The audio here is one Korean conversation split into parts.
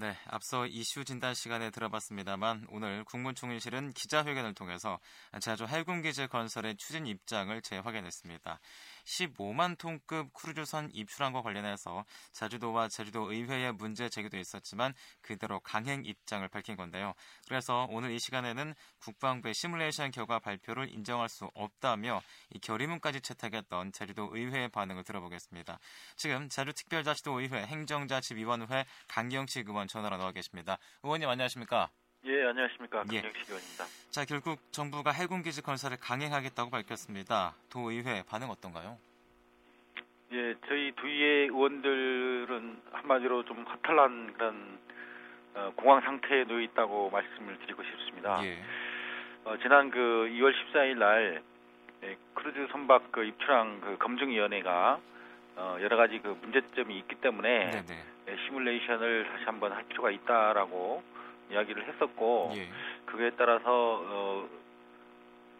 네, 앞서 이슈 진단 시간에 들어봤습니다만 오늘 국무총리실은 기자회견을 통해서 제주 해군기지 건설의 추진 입장을 재확인했습니다. 15만 톤급 크루즈선 입출항과 관련해서 제주도와 제주도 의회의 문제 제기도 있었지만 그대로 강행 입장을 밝힌 건데요. 그래서 오늘 이 시간에는 국방부의 시뮬레이션 결과 발표를 인정할 수 없다며 이 결의문까지 채택했던 제주도 의회의 반응을 들어보겠습니다. 지금 제주특별자치도 의회 행정자치위원회 강경식 의원 전화로 나와 계십니다. 의원님 안녕하십니까? 예, 안녕하십니까. 예. 강경식 의원입니다. 자, 결국 정부가 해군기지 건설을 강행하겠다고 밝혔습니다. 도의회 반응 어떤가요? 예, 저희 도의회 의원들은 한마디로 좀 허탈한 그런 어, 공황 상태에 놓여 있다고 말씀을 드리고 싶습니다. 예. 어, 지난 그 2월 14일 날 예, 크루즈 선박 그 입출항 그 검증위원회가 어, 여러 가지 그 문제점이 있기 때문에 예, 시뮬레이션을 다시 한번 할 필요가 있다라고 이야기를 했었고 예. 그에 따라서 어,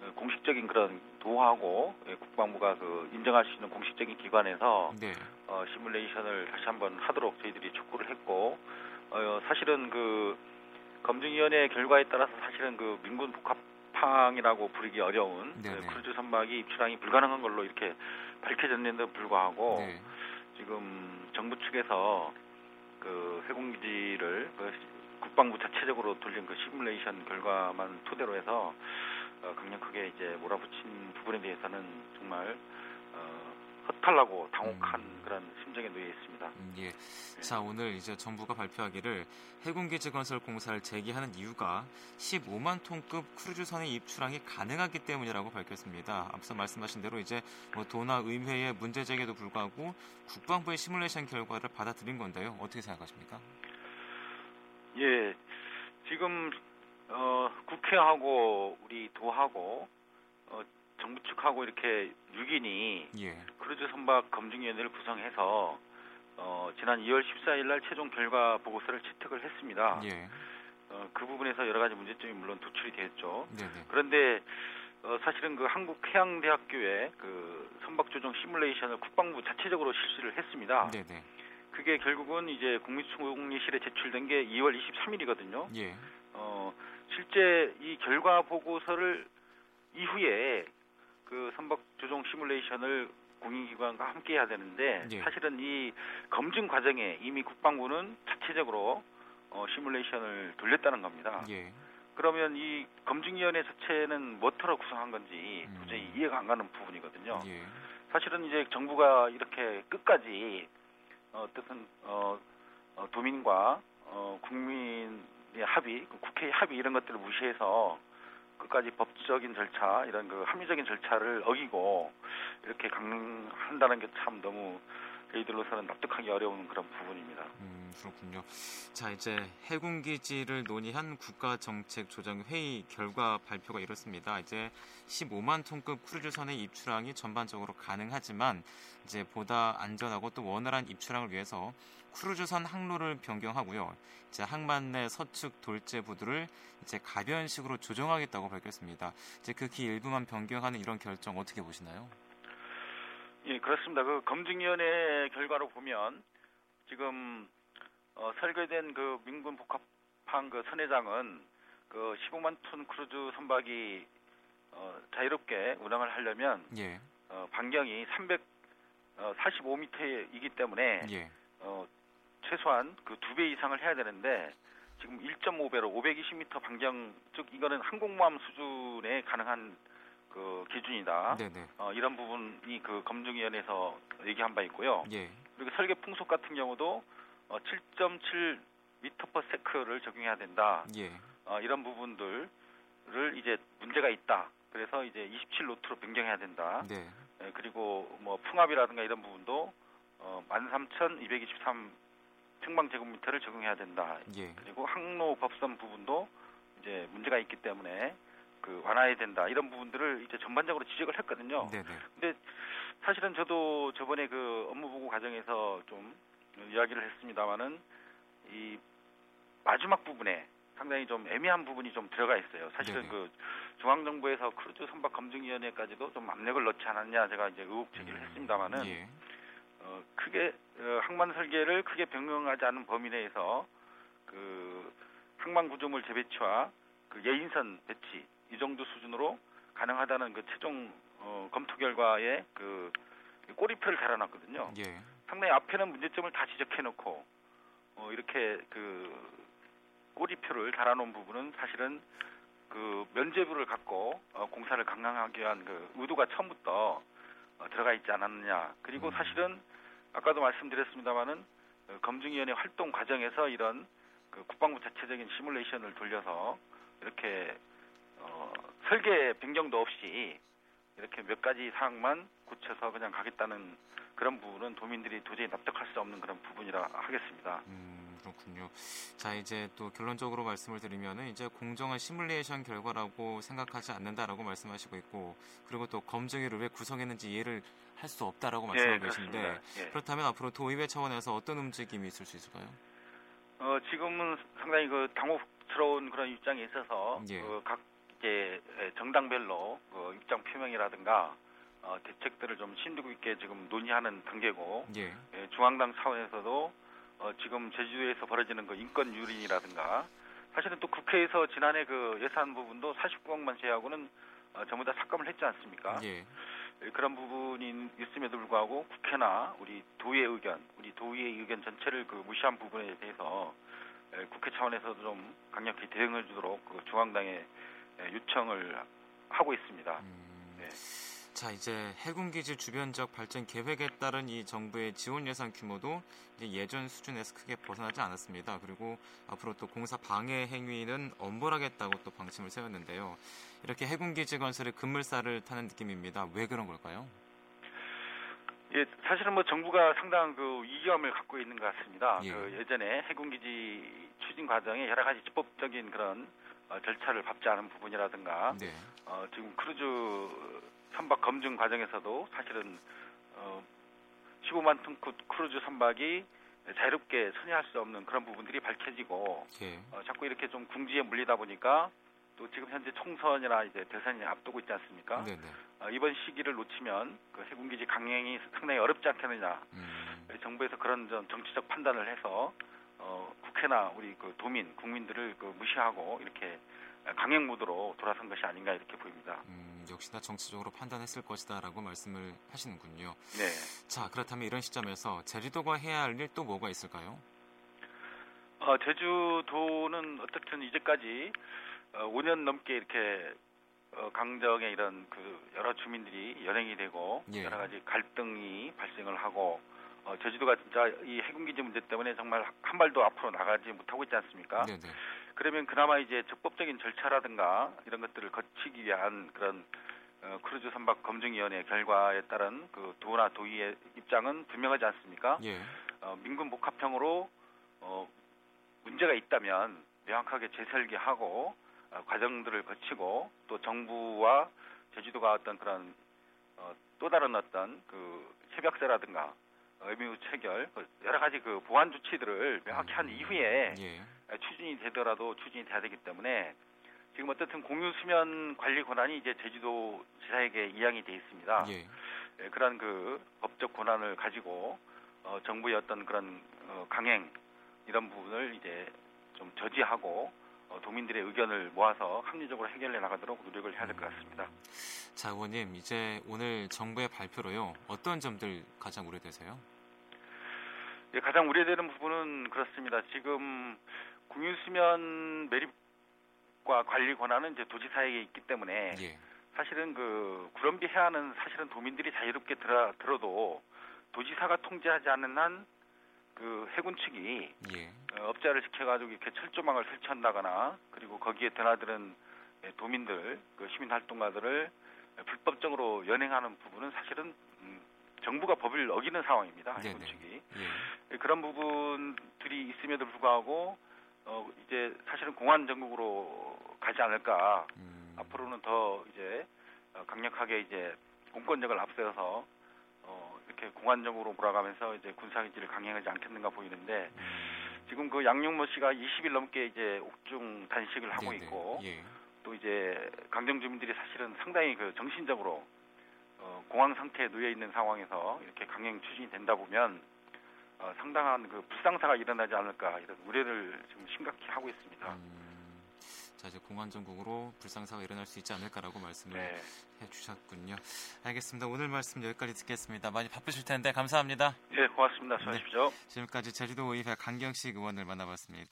그 공식적인 그런 도하고 예, 국방부가 그 인정할 수 있는 공식적인 기관에서 네. 어, 시뮬레이션을 다시 한번 하도록 저희들이 촉구를 했고 어, 사실은 그 검증위원회 결과에 따라서 사실은 그 민군 복합 항이라고 부르기 어려운 그 크루즈 선박이 입출항이 불가능한 걸로 이렇게 밝혀졌는데도 불구하고 네. 지금 정부 측에서 그 해군기지를 그 국방부 자체적으로 돌린 그 시뮬레이션 결과만 토대로 해서 어, 강력하게 이제 몰아붙인 부분에 대해서는 정말 어, 허탈하고 당혹한 음. 그런 심정에 놓여 있습니다. 음, 예. 네. 자 오늘 이제 정부가 발표하기를 해군기지 건설 공사를 재개하는 이유가 15만 톤급 크루즈선의 입출항이 가능하기 때문이라고 밝혔습니다. 앞서 말씀하신 대로 이제 뭐 도나 의회의 문제 제기에도 불구하고 국방부의 시뮬레이션 결과를 받아들인 건데요. 어떻게 생각하십니까? 예, 지금 어, 국회하고 우리 도하고 어, 정부 측하고 이렇게 6인이 예. 크루즈 선박 검증위원회를 구성해서 어, 지난 2월 14일 날 최종 결과 보고서를 채택을 했습니다. 예. 어, 그 부분에서 여러 가지 문제점이 물론 도출이 됐죠. 네네. 그런데 어, 사실은 그 한국해양대학교의 그 선박 조종 시뮬레이션을 국방부 자체적으로 실시를 했습니다. 네네. 그게 결국은 이제 국민총리실에 제출된 게 2월 23일이거든요. 예. 어, 실제 이 결과 보고서를 이후에 그 선박 조종 시뮬레이션을 공인기관과 함께 해야 되는데 예. 사실은 이 검증 과정에 이미 국방부는 자체적으로 어, 시뮬레이션을 돌렸다는 겁니다. 예. 그러면 이 검증위원회 자체는 뭐터로 구성한 건지 음. 도저히 음. 이해가 안 가는 부분이거든요. 예. 사실은 이제 정부가 이렇게 끝까지 어, 뜻은 어, 어, 도민과 어, 국민의 합의, 그 국회의 합의 이런 것들을 무시해서 끝까지 법적인 절차 이런 그 합리적인 절차를 어기고 이렇게 강행한다는 게 참 너무 저희들로서는 납득하기 어려운 그런 부분입니다. 음, 그렇군요. 자, 이제 해군 기지를 논의한 국가정책조정회의 결과 발표가 이렇습니다. 이제 15만 톤급 크루즈선의 입출항이 전반적으로 가능하지만 이제 보다 안전하고 또 원활한 입출항을 위해서 크루즈선 항로를 변경하고요. 이제 항만 내 서측 돌제 부두를 이제 가변식으로 조정하겠다고 밝혔습니다. 이제 극히 일부만 변경하는 이런 결정 어떻게 보시나요? 예, 그렇습니다. 그 검증위원회 결과로 보면 지금 어, 설계된 그 민군 복합항 그 선회장은 그 15만 톤 크루즈 선박이 어, 자유롭게 운항을 하려면 예. 어, 반경이 345m이기 어, 때문에 예. 어, 최소한 그 두 배 이상을 해야 되는데 지금 1.5배로 520m 반경 즉 이거는 항공모함 수준에 가능한 그 기준이다. 네네. 어, 이런 부분이 그 검증위원회에서 얘기한 바 있고요. 예. 그리고 설계 풍속 같은 경우도 어, 7.7 미터 퍼 세크를 적용해야 된다. 예. 어, 이런 부분들을 이제 문제가 있다. 그래서 이제 27 노트로 변경해야 된다. 네. 예, 그리고 뭐 풍압이라든가 이런 부분도 어, 13,223 평방 제곱미터를 적용해야 된다. 예. 그리고 항로 법선 부분도 이제 문제가 있기 때문에 그 완화해야 된다 이런 부분들을 이제 전반적으로 지적을 했거든요. 네네. 근데 사실은 저도 저번에 그 업무 보고 과정에서 좀 이야기를 했습니다마는 이 마지막 부분에 상당히 좀 애매한 부분이 좀 들어가 있어요. 사실은 네네. 그 중앙정부에서 크루즈 선박 검증위원회까지도 좀 압력을 넣지 않았냐 제가 이제 의혹 제기를 음, 했습니다마는 예. 어, 크게 어, 항만 설계를 크게 변경하지 않은 범위 내에서 그 항만 구조물 재배치와 그 예인선 배치 이 정도 수준으로 가능하다는 그 최종 어, 검토 결과에 그 꼬리표를 달아놨거든요. 예. 상당히 앞에는 문제점을 다 지적해놓고 어, 이렇게 그 꼬리표를 달아놓은 부분은 사실은 그 면제부를 갖고 어, 공사를 강행하기 위한 그 의도가 처음부터 어, 들어가 있지 않았느냐. 그리고 음. 사실은 아까도 말씀드렸습니다마는 그 검증위원회 활동 과정에서 이런 그 국방부 자체적인 시뮬레이션을 돌려서 이렇게 어, 설계 변경도 없이 이렇게 몇 가지 사항만 고쳐서 그냥 가겠다는 그런 부분은 도민들이 도저히 납득할 수 없는 그런 부분이라 하겠습니다. 음, 그렇군요. 자, 이제 또 결론적으로 말씀을 드리면은 이제 공정한 시뮬레이션 결과라고 생각하지 않는다라고 말씀하시고 있고 그리고 또 검증위를 왜 구성했는지 이해를 할 수 없다라고 말씀하고 네, 계신데 예. 그렇다면 앞으로 도의회 차원에서 어떤 움직임이 있을 수 있을까요? 어, 지금은 상당히 그 당혹스러운 그런 입장에 있어서 예. 그 각 이제 정당별로 그 입장 표명이라든가 어, 대책들을 좀 심도 있게 지금 논의하는 단계고 예. 예, 중앙당 차원에서도 어, 지금 제주도에서 벌어지는 그 인권 유린이라든가 사실은 또 국회에서 지난해 그 예산 부분도 49억만 제하고는 어, 전부 다 삭감을 했지 않습니까? 예. 예. 그런 부분이 있음에도 불구하고 국회나 우리 도의 의견, 우리 도의의 의견 전체를 그 무시한 부분에 대해서 예, 국회 차원에서도 좀 강력히 대응을 주도록 그 중앙당에 예, 요청을 하고 있습니다. 음... 네. 자 이제 해군기지 주변적 발전 계획에 따른 이 정부의 지원 예산 규모도 예전 수준에서 크게 벗어나지 않았습니다. 그리고 앞으로 또 공사 방해 행위는 엄벌하겠다고 또 방침을 세웠는데요. 이렇게 해군기지 건설에 급물살을 타는 느낌입니다. 왜 그런 걸까요? 예, 사실은 뭐 정부가 상당한 그 위기감을 갖고 있는 것 같습니다. 예. 그 예전에 해군기지 추진 과정에 여러 가지 적법적인 그런 어, 절차를 밟지 않은 부분이라든가 네. 어, 지금 크루즈 선박 검증 과정에서도 사실은 어, 15만 톤 크루즈 선박이 자유롭게 선회할 수 없는 그런 부분들이 밝혀지고 예. 어, 자꾸 이렇게 좀 궁지에 몰리다 보니까 또 지금 현재 총선이나 이제 대선이 앞두고 있지 않습니까? 네네. 네. 어, 이번 시기를 놓치면 그 해군기지 강행이 상당히 어렵지 않겠느냐. 음. 정부에서 그런 좀 정치적 판단을 해서 어, 국회나 우리 그 도민, 국민들을 그 무시하고 이렇게 강행 모드로 돌아선 것이 아닌가 이렇게 보입니다. 음, 역시나 정치적으로 판단했을 것이다라고 말씀을 하시는군요. 네. 자, 그렇다면 이런 시점에서 제주도가 해야 할 일 또 뭐가 있을까요? 어, 제주도는 어떻든 이제까지 어, 5년 넘게 이렇게 어, 강정의 이런 그 여러 주민들이 연행이 되고 예. 여러 가지 갈등이 발생을 하고 어, 제주도가 진짜 이 해군기지 문제 때문에 정말 한 발도 앞으로 나가지 못하고 있지 않습니까? 네네. 그러면 그나마 이제 적법적인 절차라든가 이런 것들을 거치기 위한 그런 어, 크루즈 선박 검증위원회 결과에 따른 그 도나 도의회의 입장은 분명하지 않습니까? 예. 어, 민군 복합형으로 어, 문제가 있다면 명확하게 재설계하고 어, 과정들을 거치고 또 정부와 제주도가 어떤 그런 어, 또 다른 어떤 그 협약서라든가 의무 체결 그 여러 가지 그 보완 조치들을 명확히 한 음. 이후에 예. 추진이 되더라도 추진이 돼야 되기 때문에 지금 어쨌든 공유 수면 관리 권한이 이제 제주도 지사에게 이양이 돼 있습니다. 예. 예, 그런 그 법적 권한을 가지고 어, 정부의 어떤 그런 어, 강행 이런 부분을 이제 좀 저지하고 어, 도민들의 의견을 모아서 합리적으로 해결해 나가도록 노력을 해야 될 것 같습니다. 음. 자, 의원님 이제 오늘 정부의 발표로요 어떤 점들 가장 우려되세요? 예, 가장 우려되는 부분은 그렇습니다. 지금 공유수면 매립과 관리 권한은 이제 도지사에게 있기 때문에 예. 사실은 그 구럼비 해안은 사실은 도민들이 자유롭게 들어, 들어도 도지사가 통제하지 않는 한 그 해군 측이 예. 어, 업자를 시켜가지고 이렇게 철조망을 설치한다거나 그리고 거기에 드나드는 예, 도민들 그 시민 활동가들을 불법적으로 연행하는 부분은 사실은 음, 정부가 법을 어기는 상황입니다. 해군 측이 예. 그런 부분들이 있음에도 불구하고 어, 이제 사실은 공안 전국으로 가지 않을까. 음. 앞으로는 더 이제 어, 강력하게 이제 공권력을 앞세워서 어, 이렇게 공안적으로 몰아가면서 이제 군사기지를 강행하지 않겠는가 보이는데 음. 지금 그 양용모 씨가 20일 넘게 이제 옥중 단식을 하고 네네. 있고 예. 또 이제 강정 주민들이 사실은 상당히 그 정신적으로 어, 공황 상태에 놓여 있는 상황에서 이렇게 강행 추진이 된다 보면 어, 상당한 그 불상사가 일어나지 않을까 이런 우려를 지금 심각히 하고 있습니다. 음, 자 이제 공안 전국으로 불상사가 일어날 수 있지 않을까라고 말씀을 네. 해주셨군요. 알겠습니다. 오늘 말씀 여기까지 듣겠습니다. 많이 바쁘실 텐데 감사합니다. 네, 고맙습니다. 수고하십시오. 네, 지금까지 제주도의회 강경식 의원을 만나봤습니다.